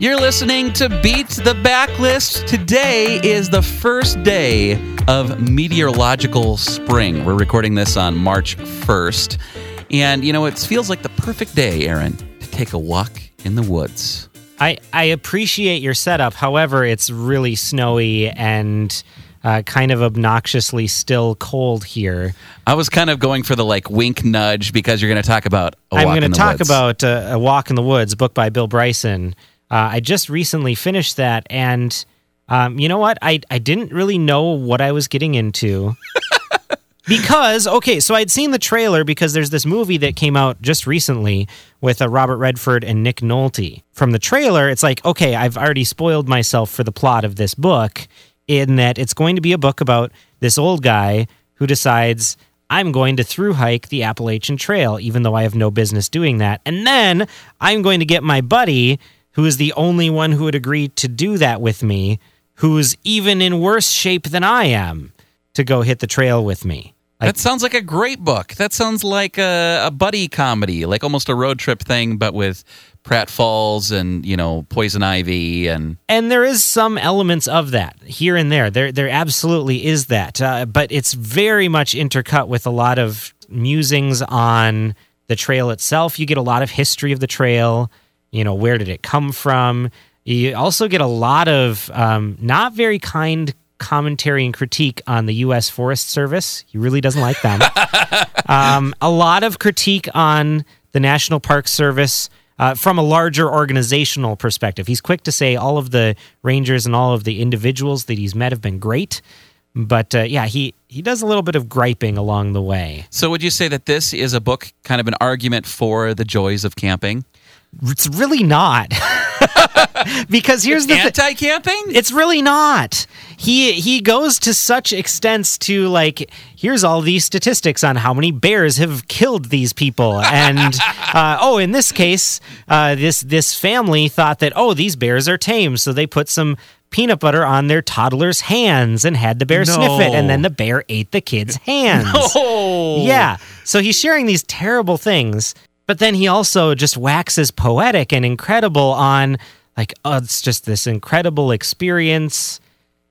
You're listening to Beat the Backlist. Today is the first day of meteorological spring. We're recording this on March 1st. And, you know, it feels like the perfect day, Aaron, to take a walk in the woods. I, I appreciate your setup. However, it's really snowy and uh, kind of obnoxiously still cold here. I was kind of going for the like wink nudge because you're going to talk about I'm going to talk woods. about uh, A Walk in the Woods, book by Bill Bryson. Uh, I just recently finished that, and um, you know what? I, I didn't really know what I was getting into. because, okay, so I'd seen the trailer because there's this movie that came out just recently with uh, Robert Redford and Nick Nolte. From the trailer, it's like, okay, I've already spoiled myself for the plot of this book in that it's going to be a book about this old guy who decides I'm going to through hike the Appalachian Trail, even though I have no business doing that. And then I'm going to get my buddy, who is the only one who would agree to do that with me, who's even in worse shape than I am, to go hit the trail with me. Like, that sounds like a great book. That sounds like a, a buddy comedy, like almost a road trip thing, but with Pratt Falls and you know Poison Ivy and and there is some elements of that here and there. There, there absolutely is that, uh, but it's very much intercut with a lot of musings on the trail itself. You get a lot of history of the trail. You know, where did it come from? You also get a lot of um, not very kind commentary and critique on the U.S. Forest Service. He really doesn't like them. um, a lot of critique on the National Park Service uh, from a larger organizational perspective. He's quick to say all of the rangers and all of the individuals that he's met have been great. But uh, yeah, he, he does a little bit of griping along the way. So, would you say that this is a book, kind of an argument for the joys of camping? It's really not. because here's the thing. Anti-camping? It's really not. He he goes to such extents to like here's all these statistics on how many bears have killed these people and uh, oh in this case uh, this this family thought that oh these bears are tame so they put some peanut butter on their toddler's hands and had the bear sniff it and then the bear ate the kid's hands. Oh, Yeah. So he's sharing these terrible things, but then he also just waxes poetic and incredible on like, oh, it's just this incredible experience.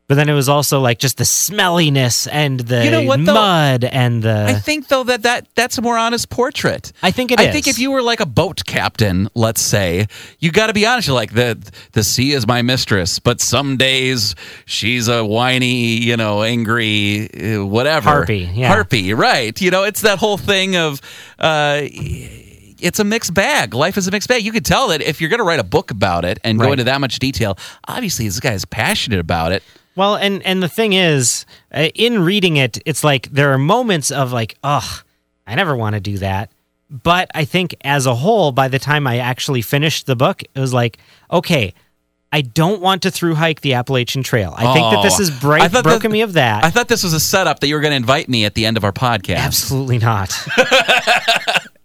But then it was also like just the smelliness and the You know what, though? mud and the. I think though that, that that's a more honest portrait. I think it I is. think if you were like a boat captain, let's say, you got to be honest. You're like the the sea is my mistress, but some days she's a whiny, you know, angry, uh, whatever Harpy, yeah. harpy, right? You know, it's that whole thing of. Uh, it's a mixed bag. Life is a mixed bag. You could tell that if you're going to write a book about it and go into that much detail, obviously this guy is passionate about it. Well, and and the thing is, uh, in reading it, it's like there are moments of like, ugh, I never want to do that. But I think as a whole, by the time I actually finished the book, it was like, okay, I don't want to through hike the Appalachian Trail. I think that this Oh, has I thought broken that- me of that. I thought this was a setup that you were going to invite me at the end of our podcast. Absolutely not.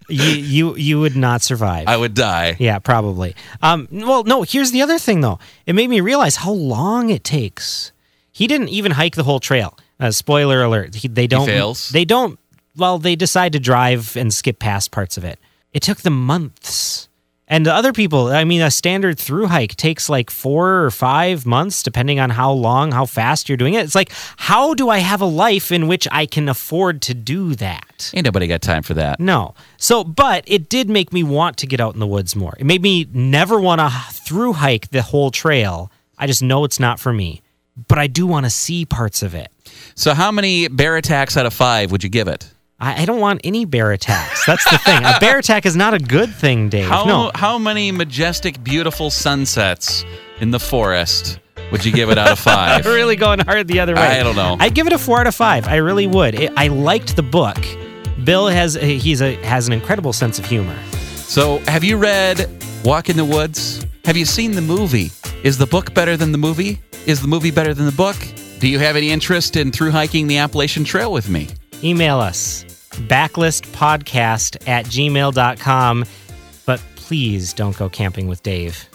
you you you would not survive. I would die. Yeah, probably. Um, well, no. Here's the other thing, though. It made me realize how long it takes. He didn't even hike the whole trail. Uh, spoiler alert: he, they don't. fails? They don't. Well, they decide to drive and skip past parts of it. It took them months. And the other people, I mean, a standard through hike takes like four or five months, depending on how long, how fast you're doing it. It's like, how do I have a life in which I can afford to do that? Ain't nobody got time for that. No. So, but it did make me want to get out in the woods more. It made me never want to through hike the whole trail. I just know it's not for me. But I do want to see parts of it. So, how many bear attacks out of five would you give it? I, I don't want any bear attacks. That's the thing. A bear attack is not a good thing, Dave. How no. how many majestic, beautiful sunsets in the forest would you give it out of five? Really going hard the other way. I don't know. I'd give it a four out of five. I really would. It, I liked the book. Bill has uh, he's a has an incredible sense of humor. so, have you read Walk in the Woods? Have you seen the movie? Is the book better than the movie? Is the movie better than the book? Do you have any interest in through hiking the Appalachian Trail with me? email us backlistpodcast at gmail.com but please don't go camping with dave